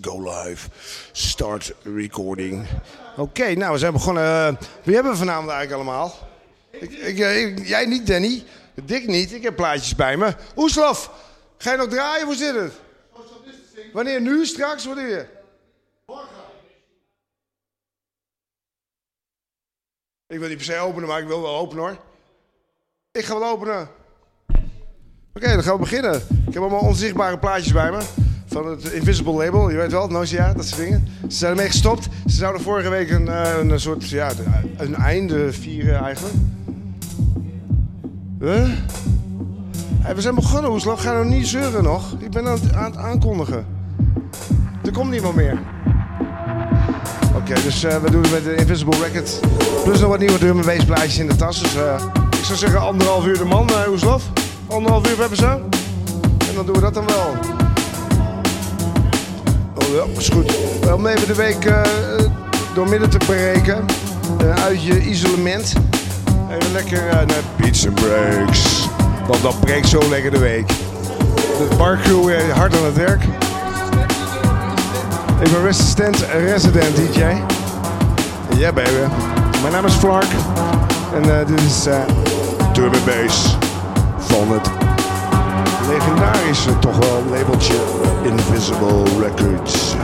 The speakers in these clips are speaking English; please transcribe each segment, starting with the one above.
go live. Start recording. Oké, nou we zijn begonnen. Wie hebben we vanavond eigenlijk allemaal? Ik, ik, ik- jij niet, Danny. Dick niet. Ik heb plaatjes bij me. Oeslof, ga je nog draaien? Hoe zit het? Wanneer? Nu? Straks? Wanneer? Ik wil niet per se openen, maar ik wil wel openen hoor. Ik ga wel openen. Oké, dan gaan we beginnen. Ik heb allemaal onzichtbare plaatjes bij me. Van het Invisible Label, je weet wel, Nosia, dat soort dingen. Ze zijn ermee gestopt. Ze zouden vorige week een, eh, een soort, ja, een einde vieren eigenlijk. Huh? We zijn begonnen, Oeslof. Ga nou niet zeuren nog. Ik ben aan het, aan het aankondigen. Er komt niemand meer. Oké, dus eh, we doen het met de Invisible Record. Plus nog wat nieuwe drum en plaatjes in de tas. Dus eh, ik zou zeggen anderhalf uur de man, uh. Anderhalf uur hebben ze. En dan doen we dat dan wel. Oh ja, is goed. Wel Om even de week eh, door midden te breken. eh, uit je isolement. Even lekker eh, naar and Breaks. Want dat breekt zo lekker de week. De barcrew weer hard aan het werk. Ik ben resistent resident DJ. Ja baby. Mijn naam is Flark. En eh, dit is eh and Bass van het legendarische toch wel labeltje Invisible Records.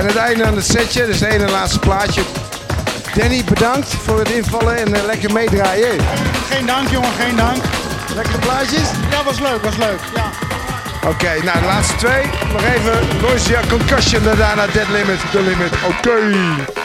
Zijn bijna het einde aan het setje. Is het ene laatste plaatje. Danny, bedankt voor het invallen en eh, lekker meedraaien. Geen dank, jongen, geen dank. Lekkere plaatjes? Ja, was leuk, was leuk. Ja. Oké, nou de laatste twee. Nog even Noisia Concussion en daarna Dead Limit, The Limit. Oké.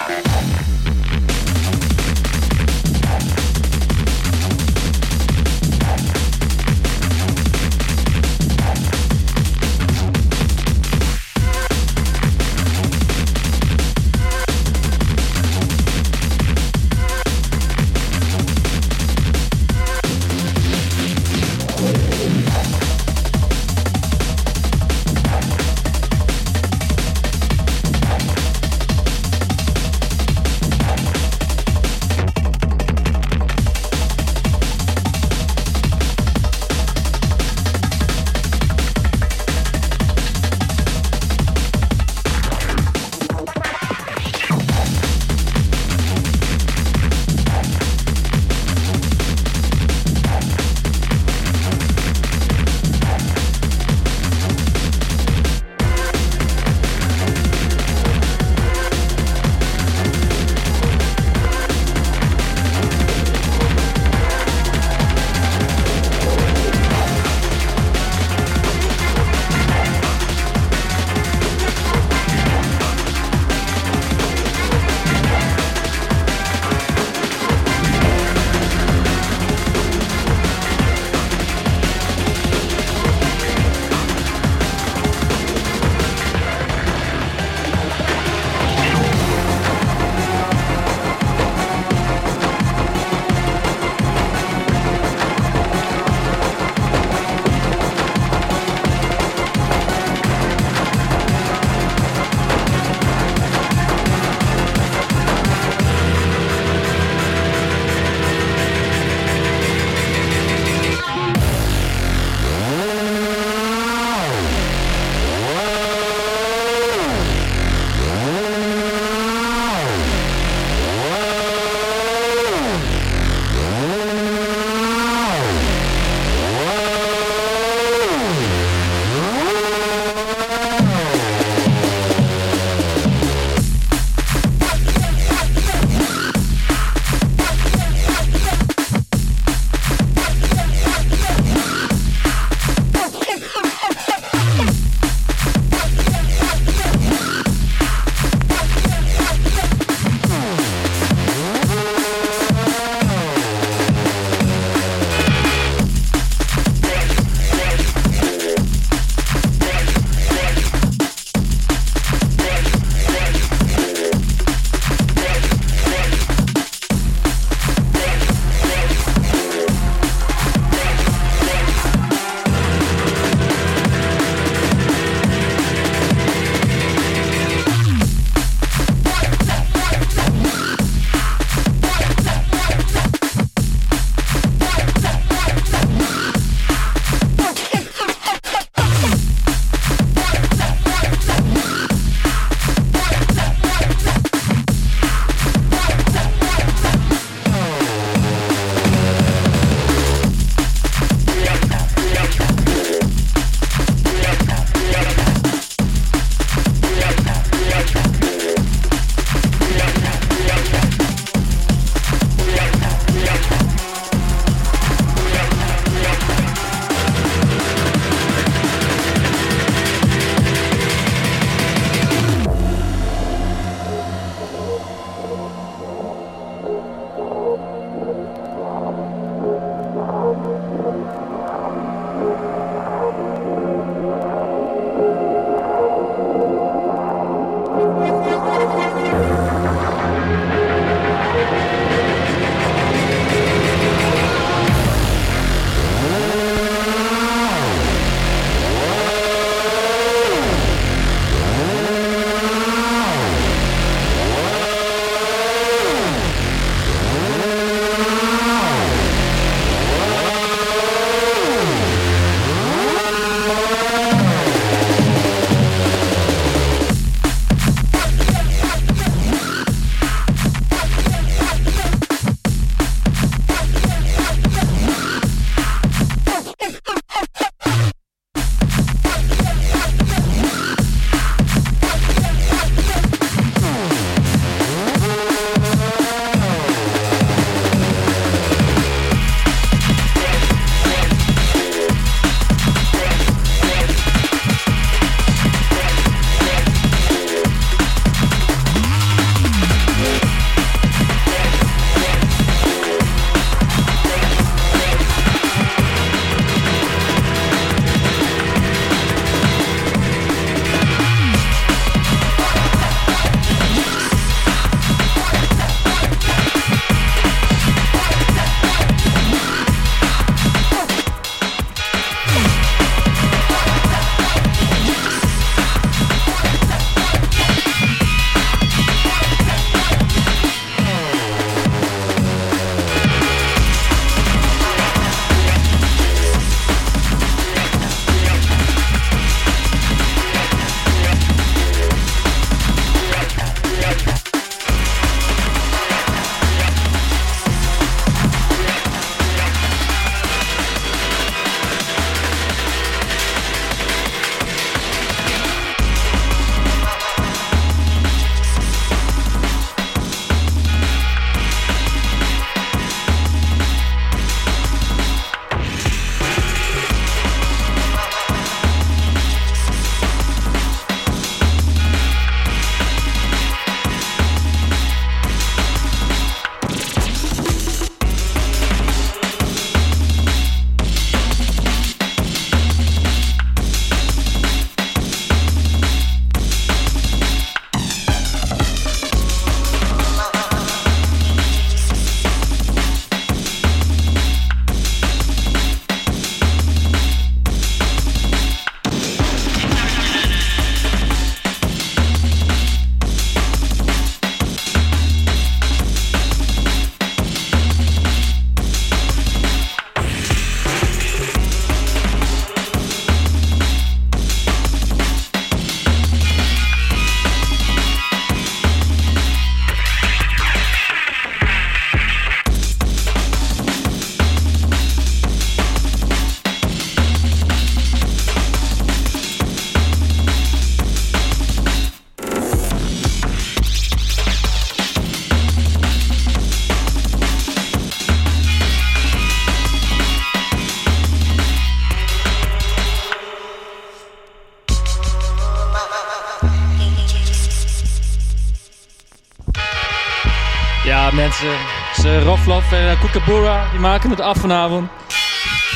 Kookaburra, die maken het af vanavond.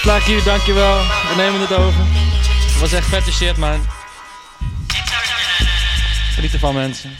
Plakje, dankjewel. We nemen het over. Het was echt vette shit, man. Geniet ervan, mensen.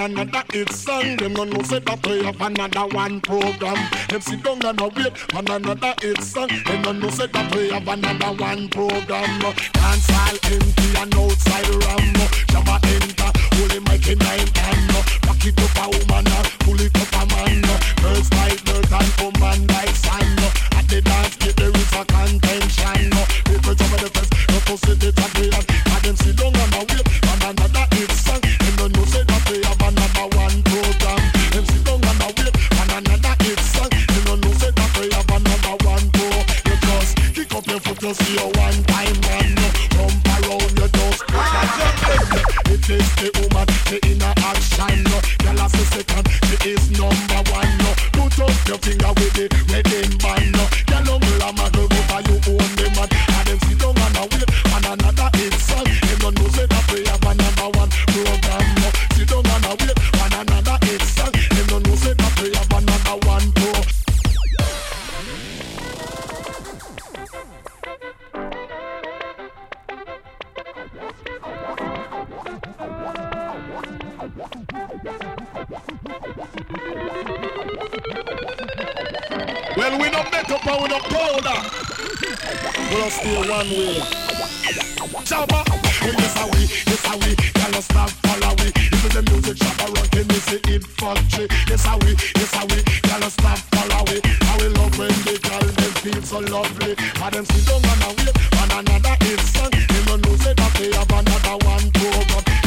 another hit song. Them no know say that we have another one program. Them sit down and wait for another hit song. Them no know say that we have another one program. Dancehall empty and outside ram. Jabba enter, holy mic in my hand.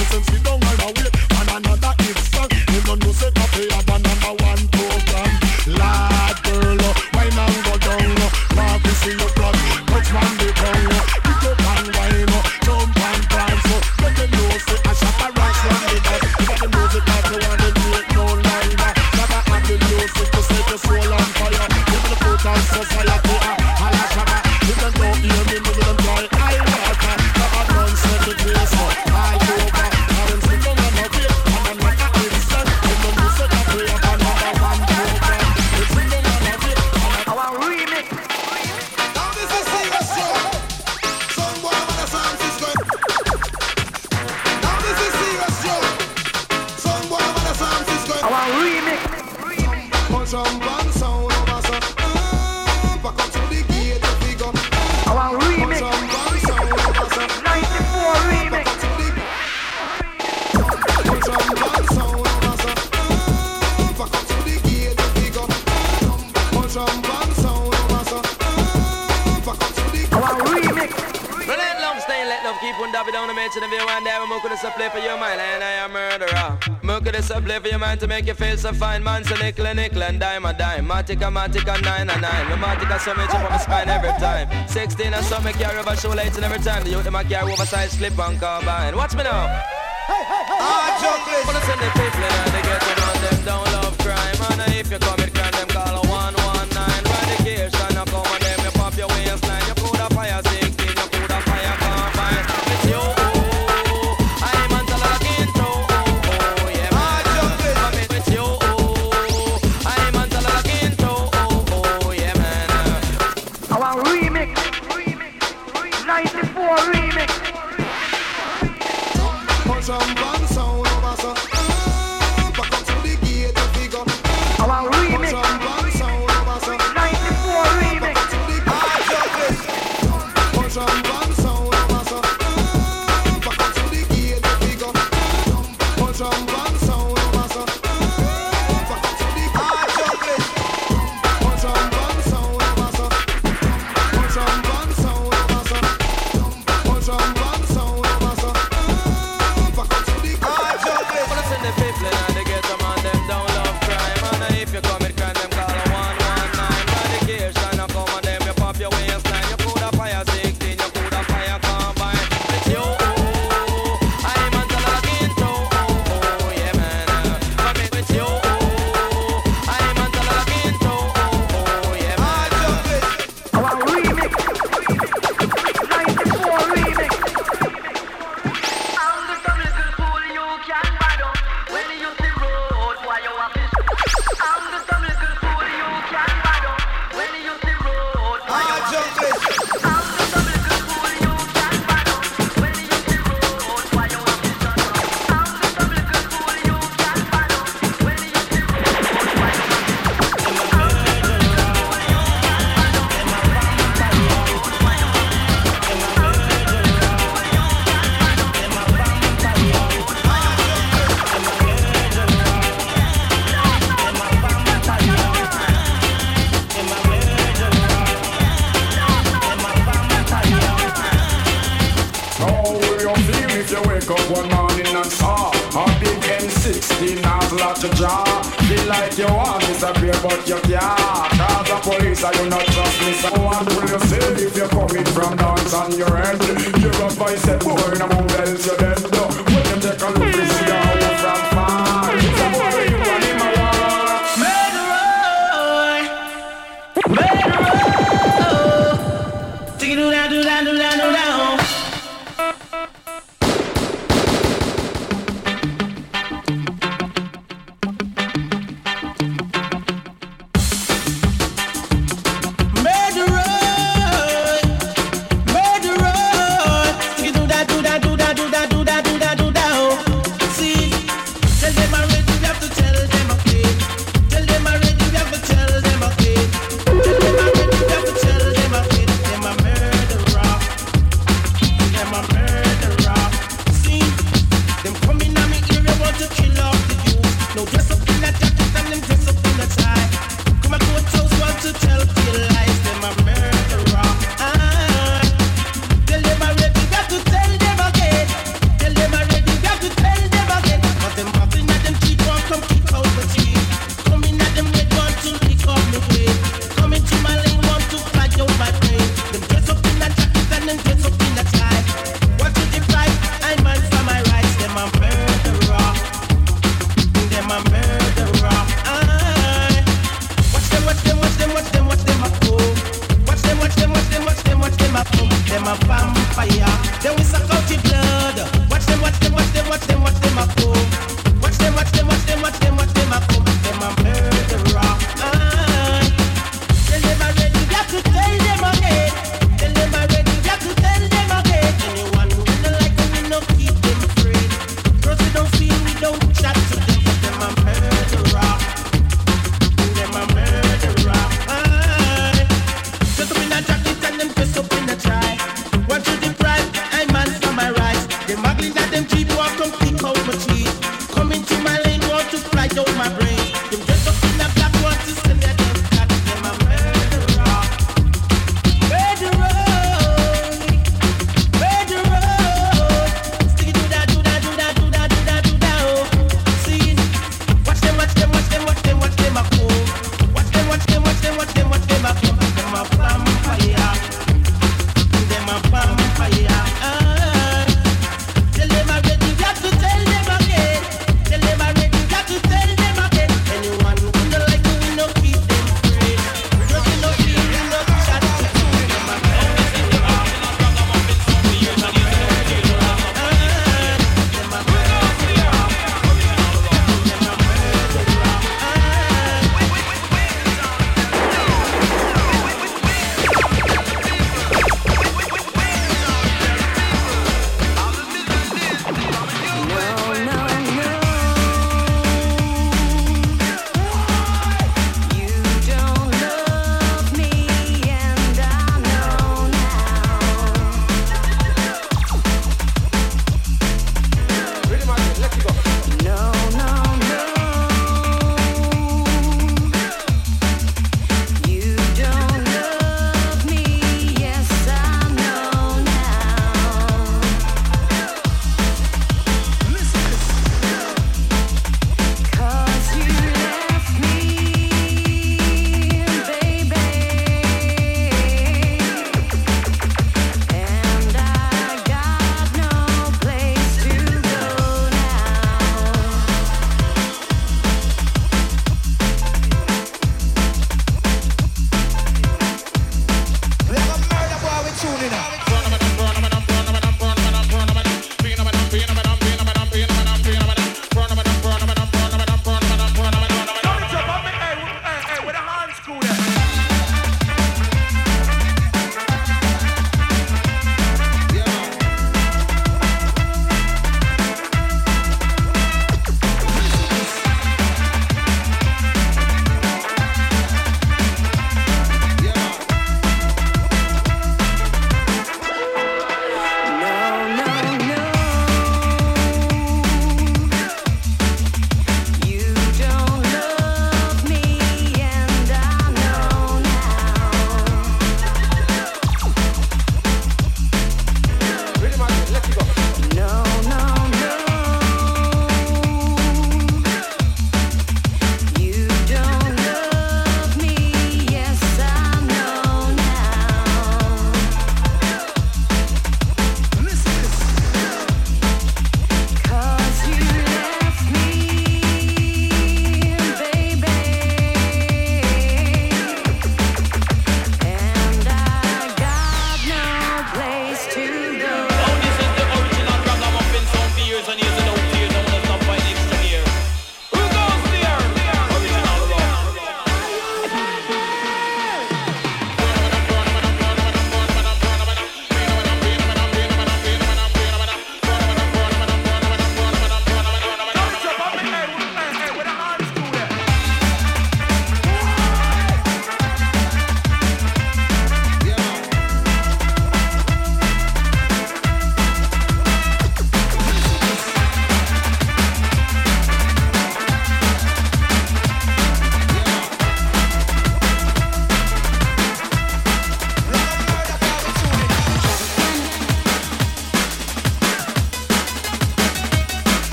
Listen, sit down and wait. One another if fine man, so nickel and nickel and dime a dime. Matic a matic a nine a nine. Rheumatic a summer chip on my spine every time. Sixteen a summer carry over show and every time. The youth them a carry oversized slip on carbine. Watch me now.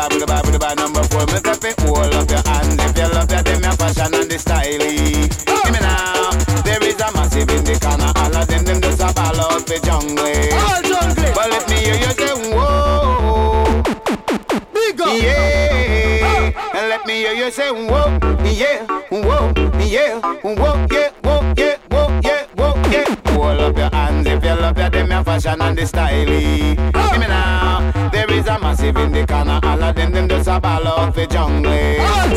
bar, the bar, the number four. Me step it all up your hands if you love your them your fashion and the style. Eh. Oh. Give me now. There is a massive in the corner. All of them them just a ball out the jungle. Eh. All jungle. But let me hear you say whoa. Big up. Yeah. And let me hear you say whoa. Yeah. Whoa. Yeah. Whoa. Yeah. Whoa. Yeah. Whoa. Yeah. Whoa. Yeah. Hold up your hands if you love your them your fashion and the style. Eh massive in the corner. All of them, them just a ball out the jungle.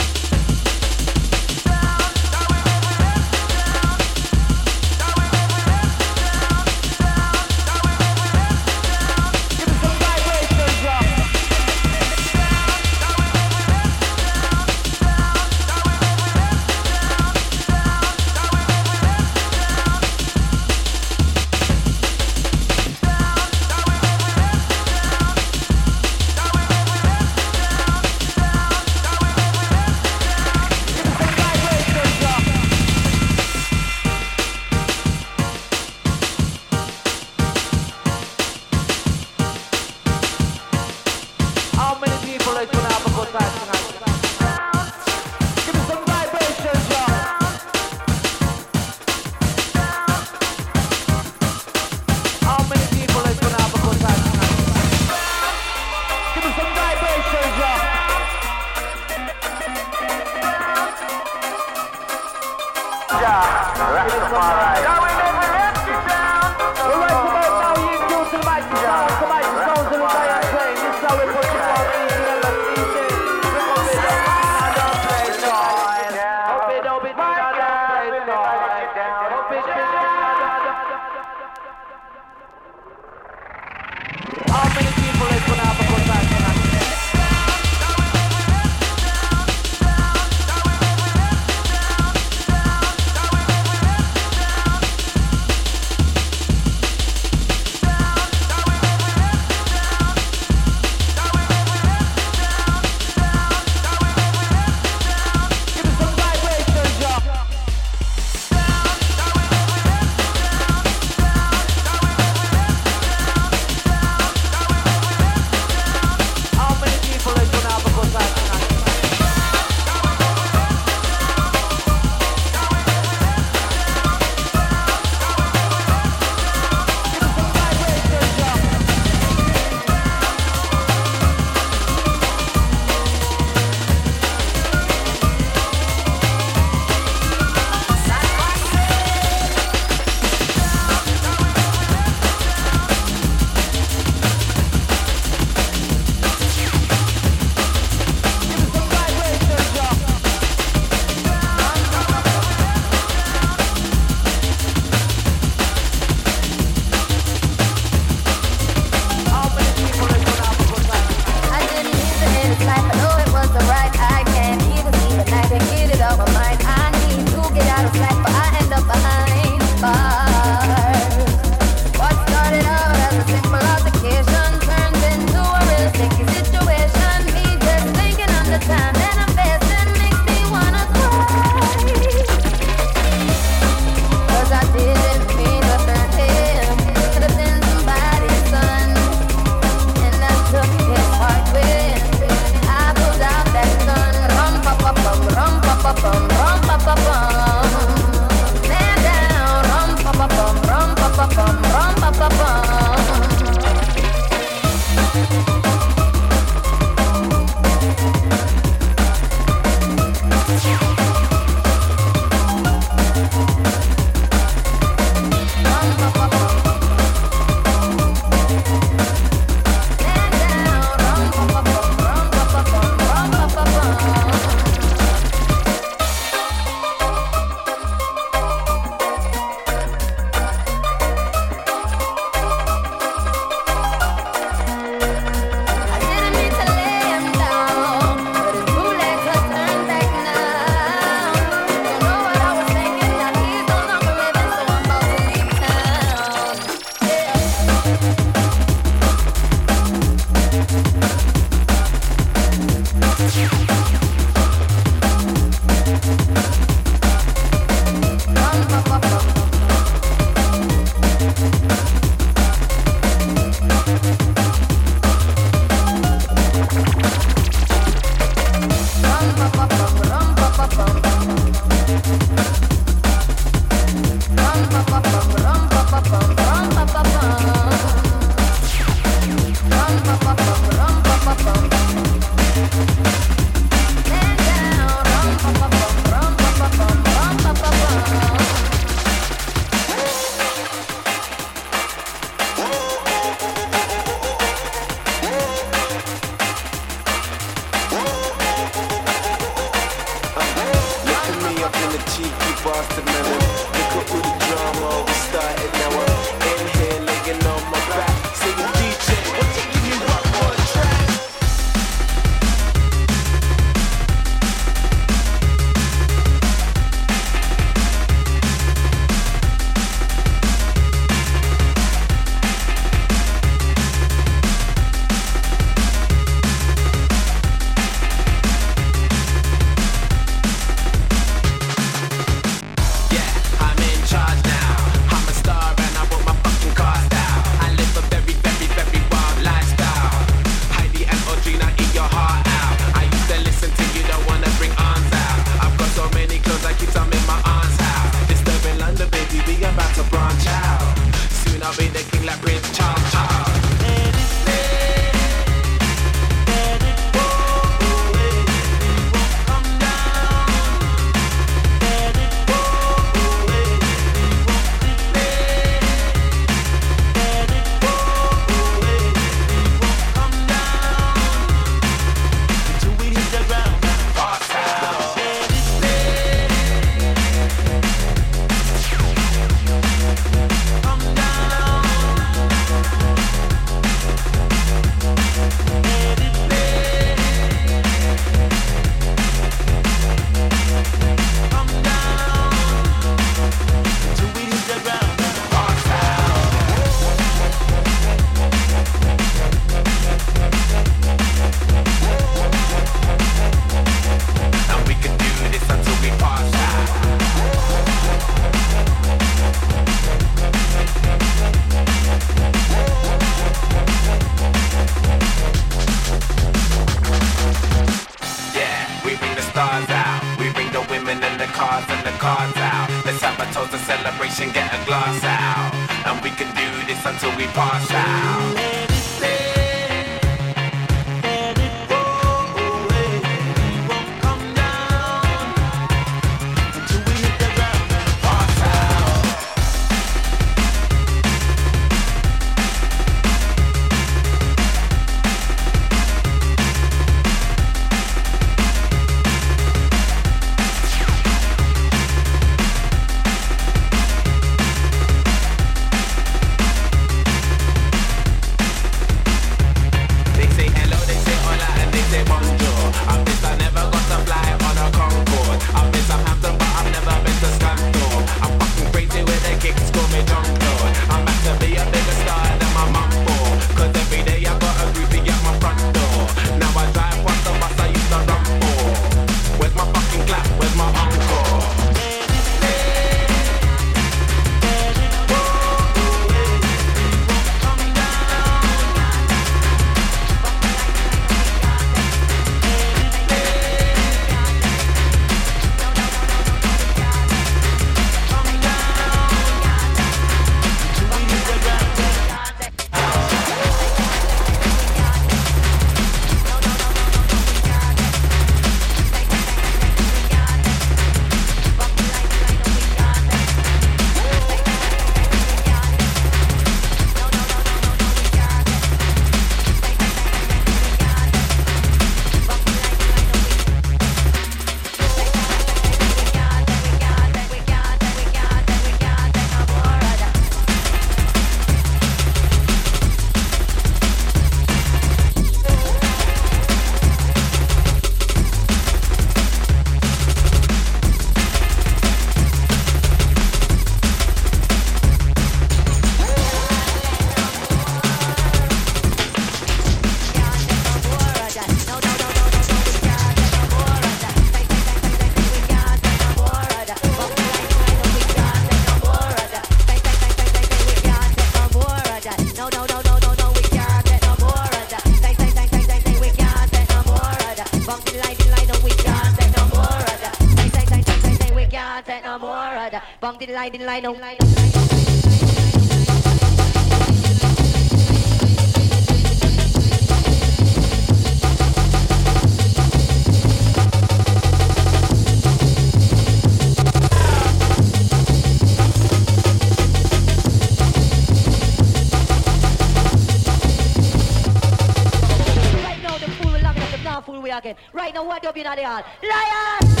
in the hall. Lion!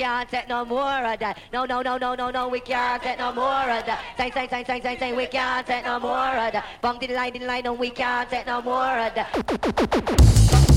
can't take no more of that. No, no, no, no, no, we can't take no more of that. Say, say, say, say, say, say, we can't take no more of that. Bump to the line, the line, and we can't take no more of that.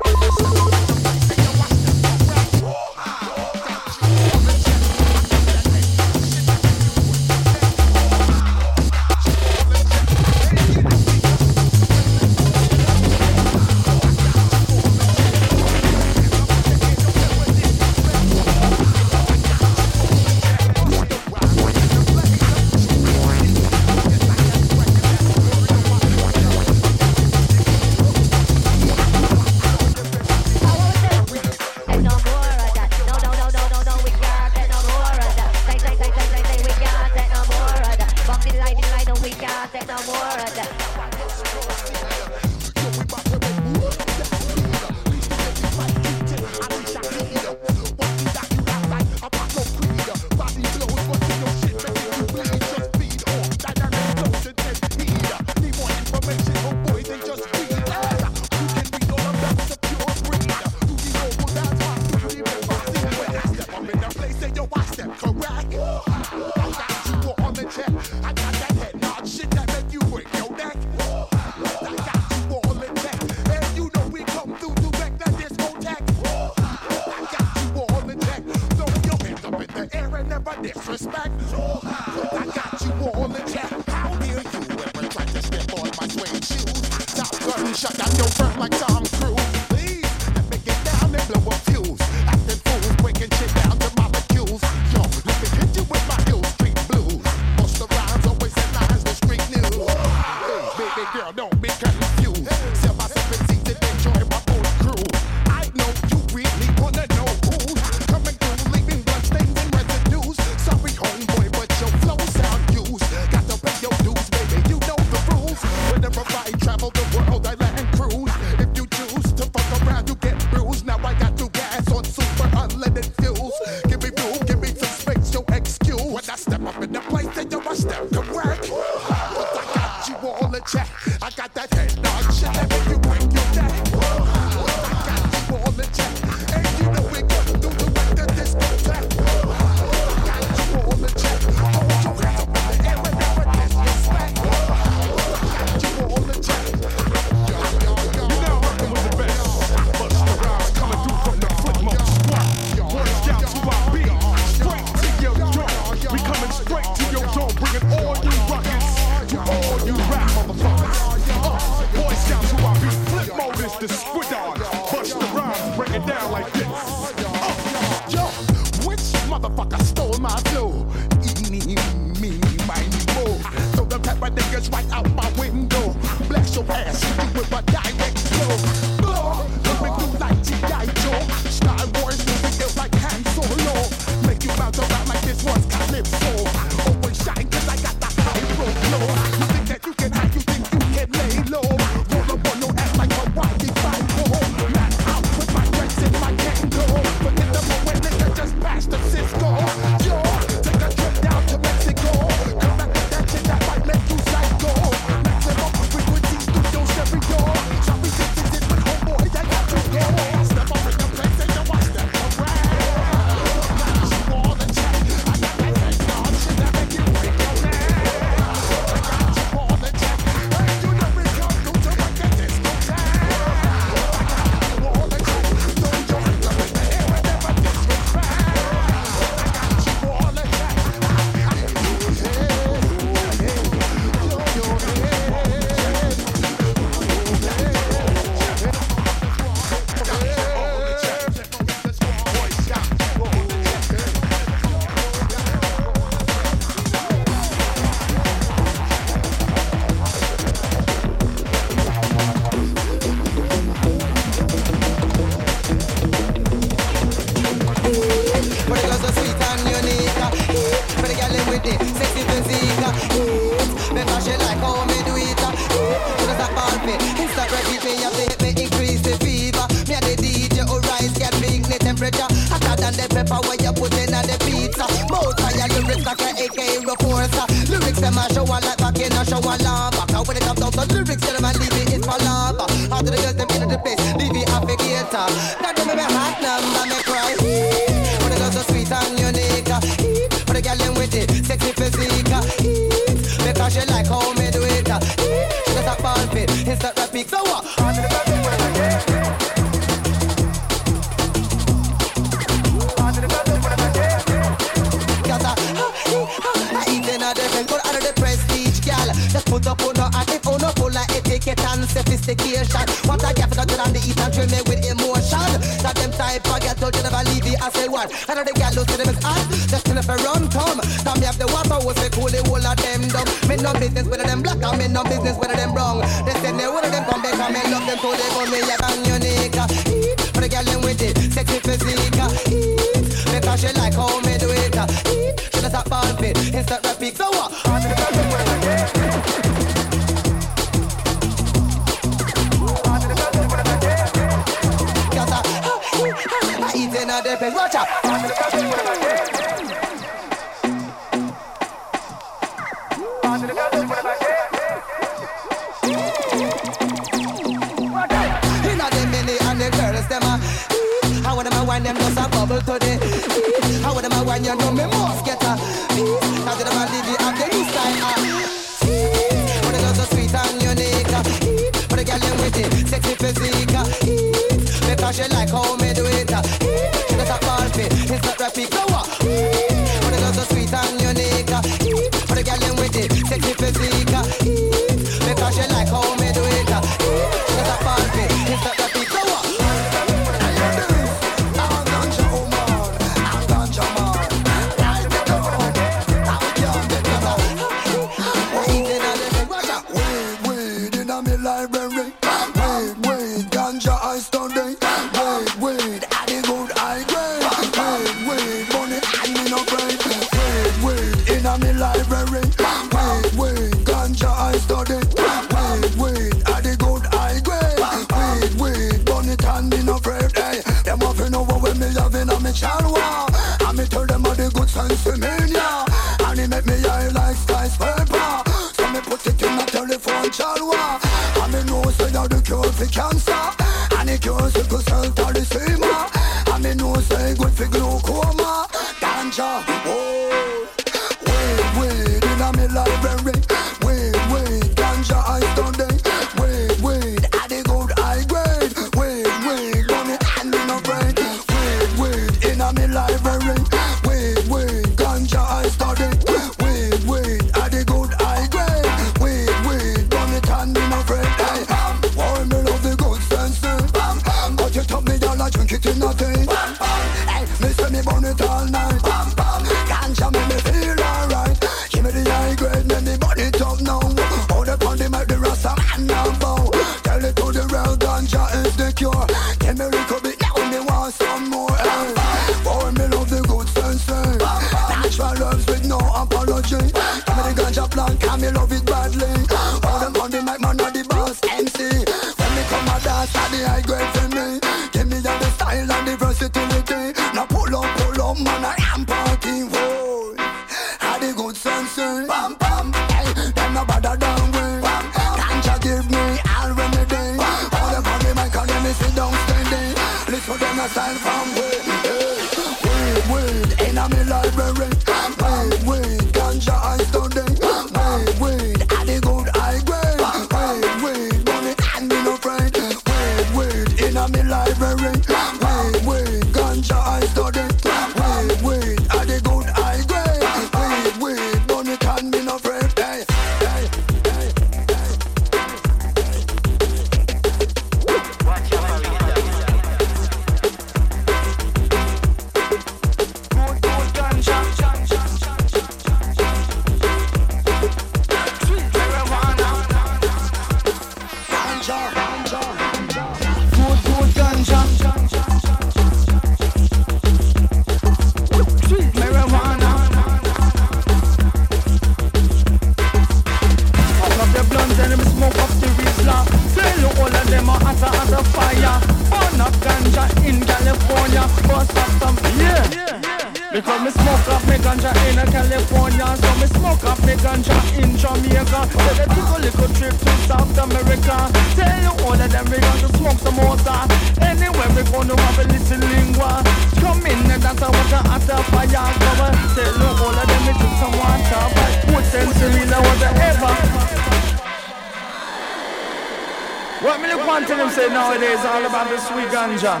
one thing them say nowadays all about the sweet ganja.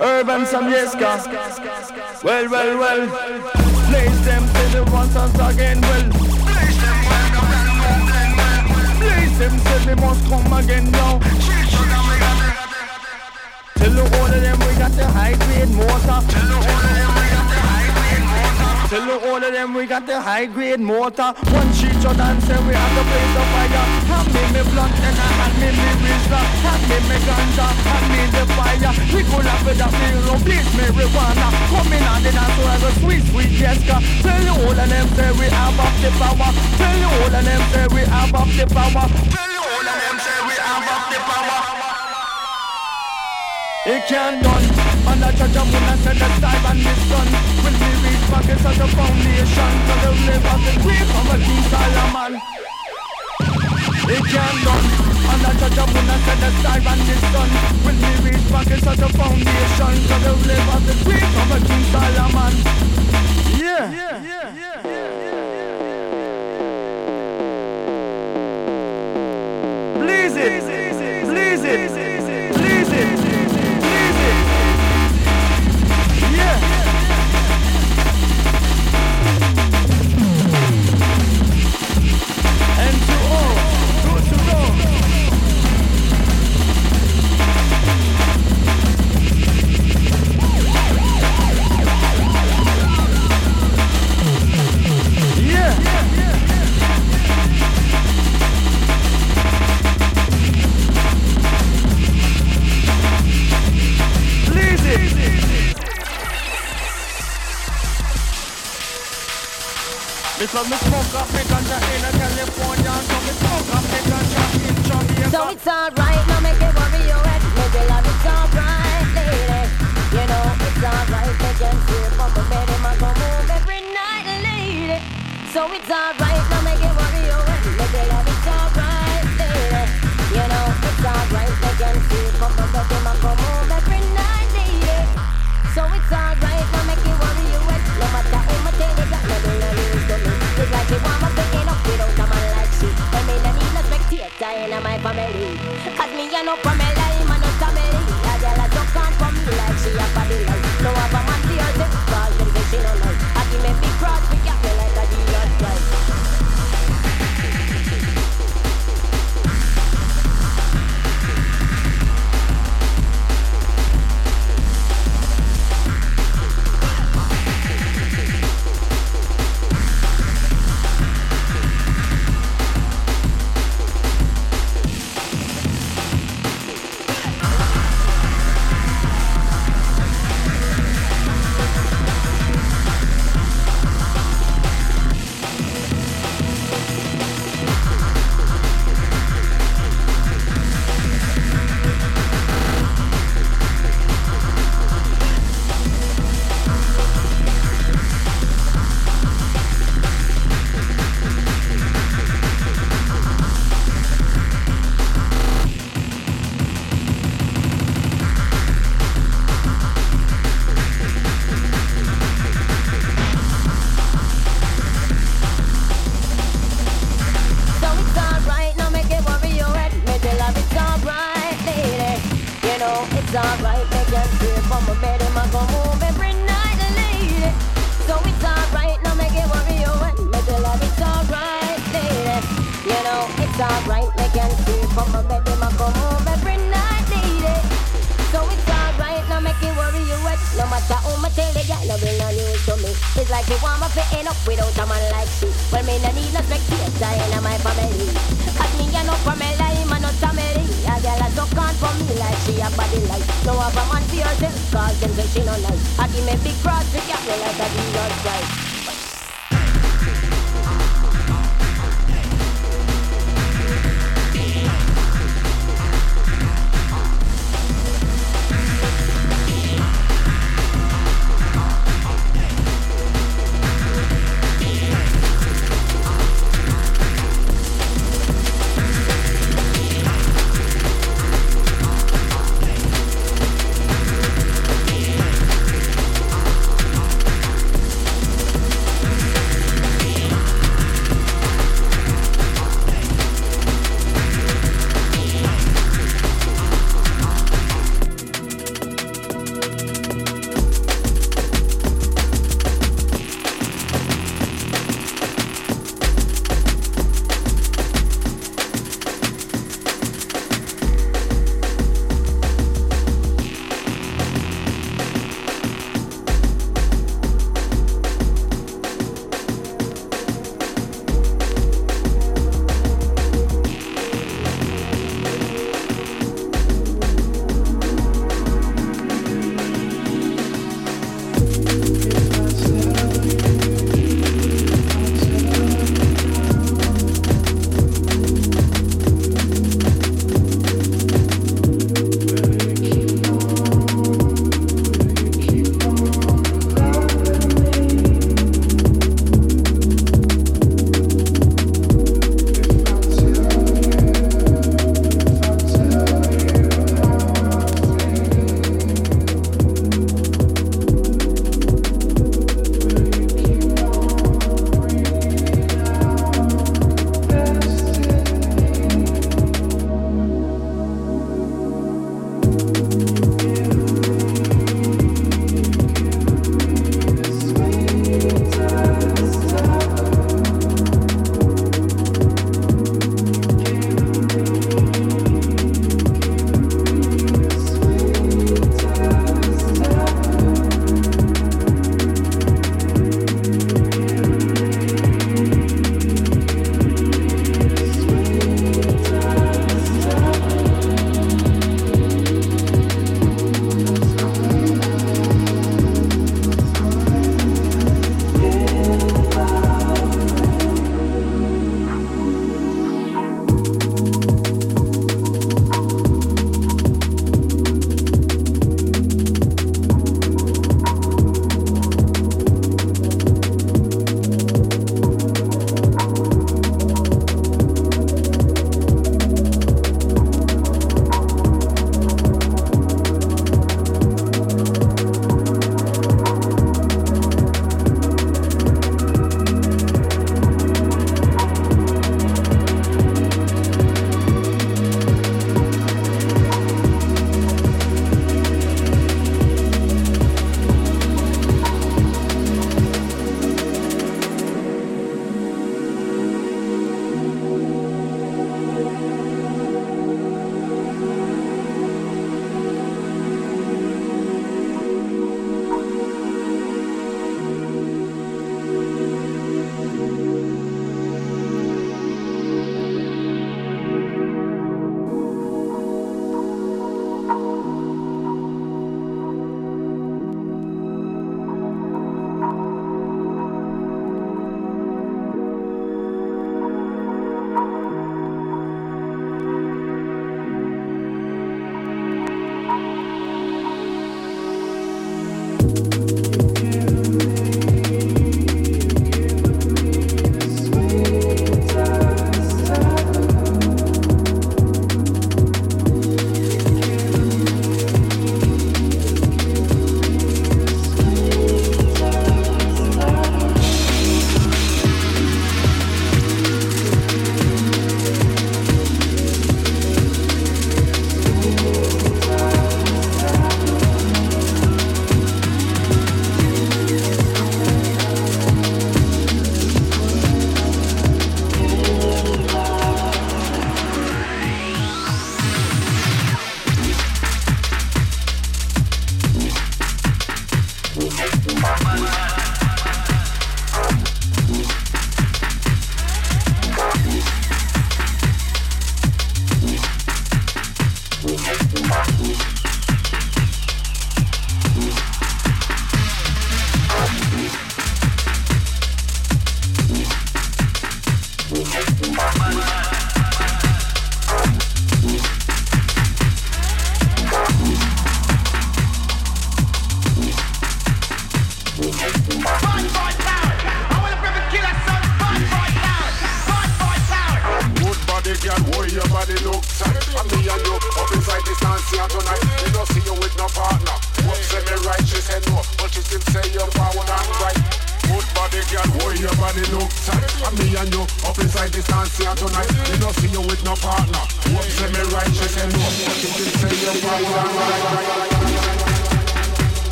Urban Samyeska. Well, well, well. Place them till the ones once again. Well, place them well, well, well, they must come again now. Till the of them we got the high grade motor. Till the of them we Tell all of them we got the high grade motor. One sheet shot and we have the blaze of fire. Hand me me blunt and I hand me me razor. Hand me me ganja, hand me the fire. We could have with a feel of bleach marijuana. Coming on the dance floor as a sweet sweet jessica. Tell all of them say we have up the power. Tell all of them say we have up the power. Tell all of them say we have up the power. It can't done. And I judge a woman said that time and his son Will be reach back is such a foundation To the live of the grave of a true Solomon. It can done And I judge a woman said that time and his son Will be reach back is such a foundation To the live of the grave of a true Solomon. Yeah, yeah, yeah, yeah. Because me smoke up in California, so smoke up in So it's alright, now make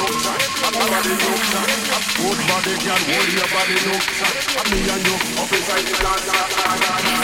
look tight, and body look tight. A good body can hold your body look me and you up inside the dance.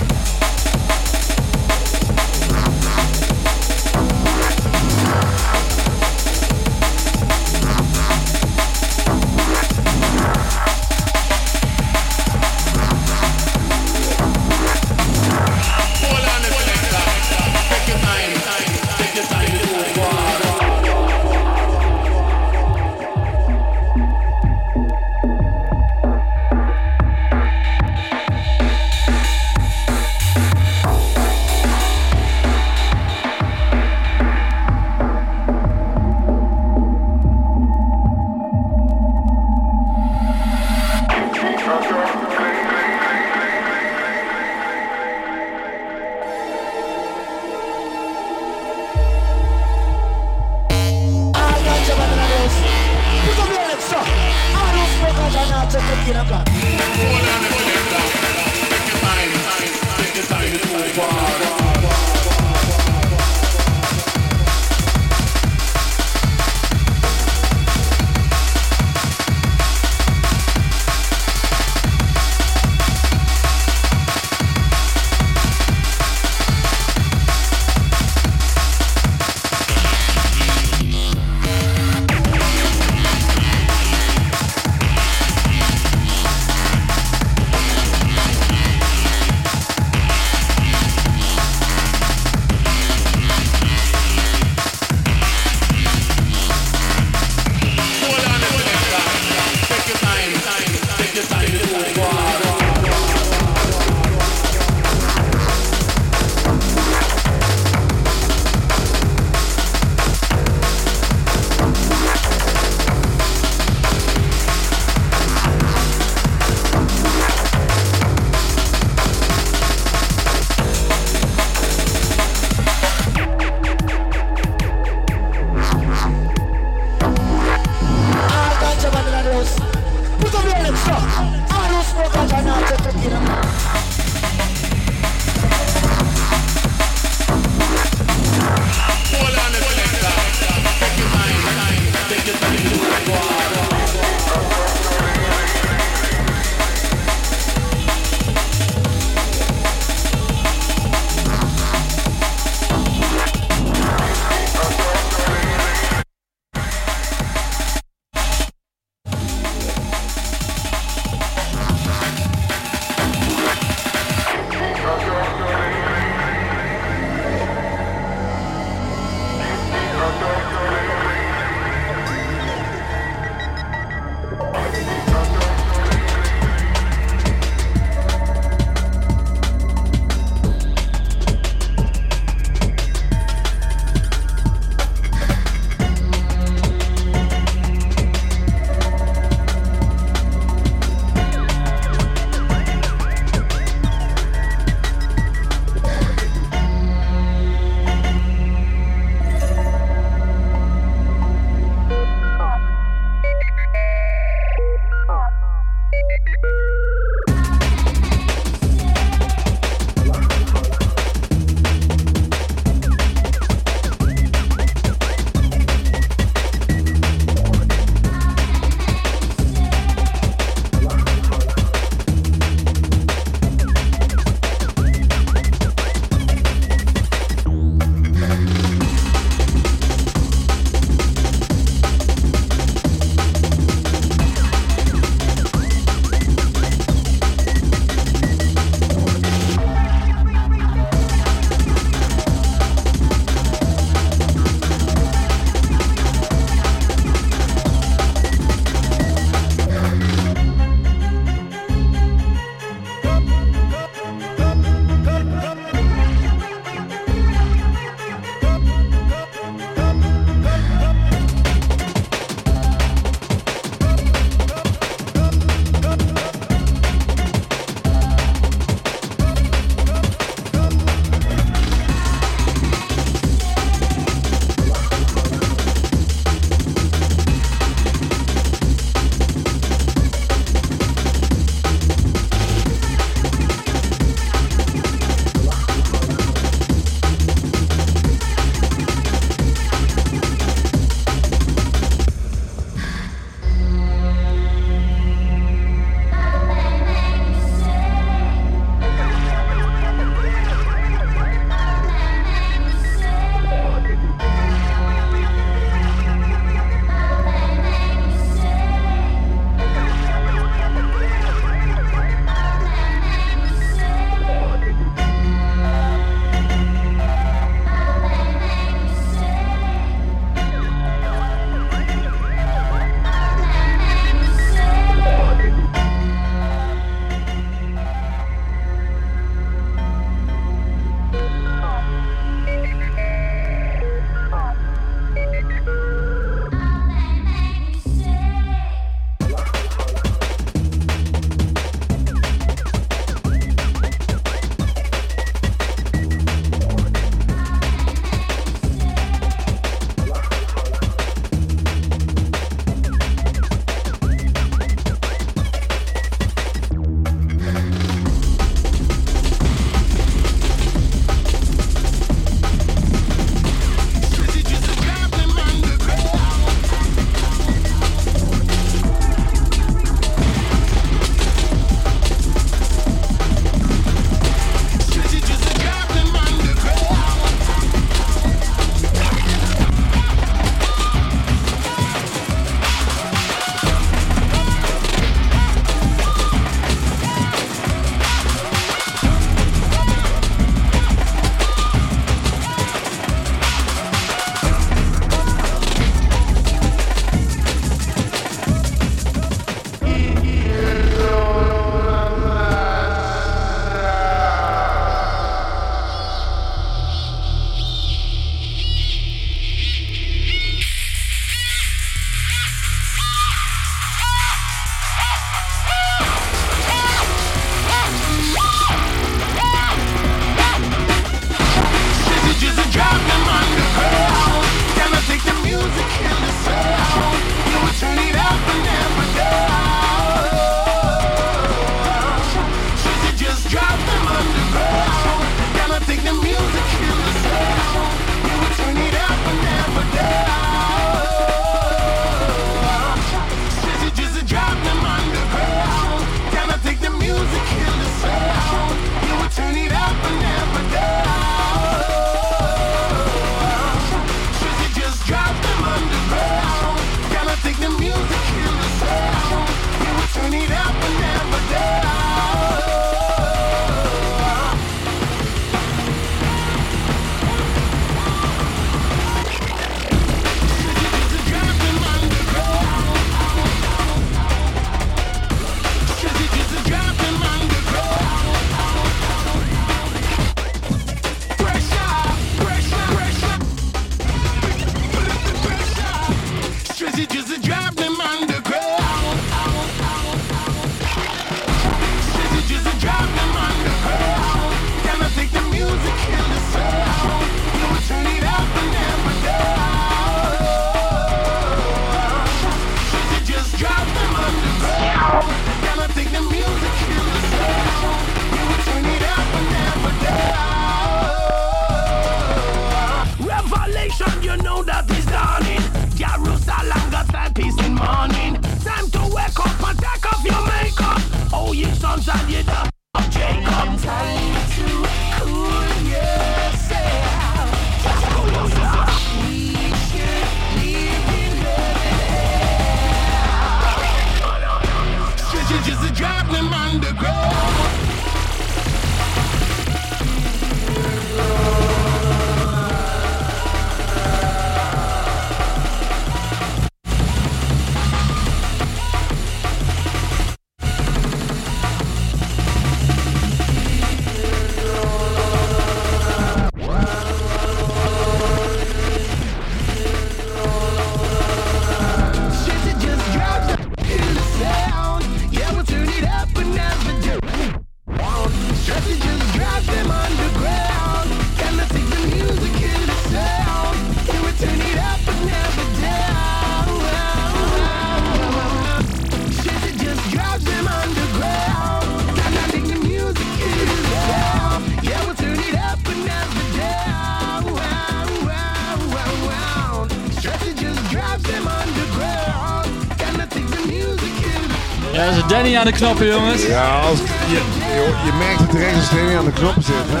Aan de knoppen, jongens. Ja, als, je, je, je merkt het direct als Danny aan de knoppen zit. Hè?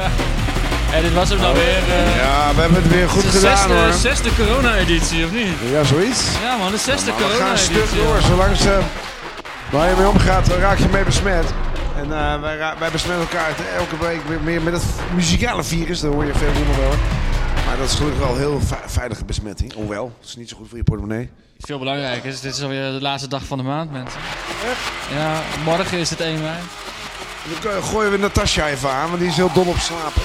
En dit was hem dan weer. eh, Ja, we hebben het weer goed de gedaan zesde, hoor. zesde corona-editie, of niet? Ja, zoiets. Ja man, de zesde Maar we gaan corona-editie. stuk door. Zolang ze, waar je mee omgaat, raak je mee besmet. En eh, wij, wij besmetten elkaar elke week weer meer met het muzikale virus. Daar hoor je veel onder wel. Maar dat is gelukkig wel een heel ve- veilige besmetting. Hoewel, het is niet zo goed voor je portemonnee. Veel belangrijker is, dit is alweer de laatste dag van de maand, mensen. Ja, morgen is het 1 mei. Dan gooien we Natasja even aan, want die is heel dom op slapen.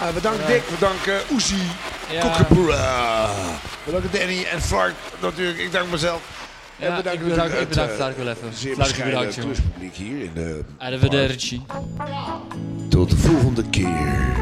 Eh, we danken Dick, we danken Oezie, Ja. Danken Danny en Frank natuurlijk. Ik dank mezelf. Ja, en we danken ik bedank- het, ik bedank eh, Flark wel even. Zeer bescheiden bedankt, hier in de... Arrivederci. Tot de volgende keer.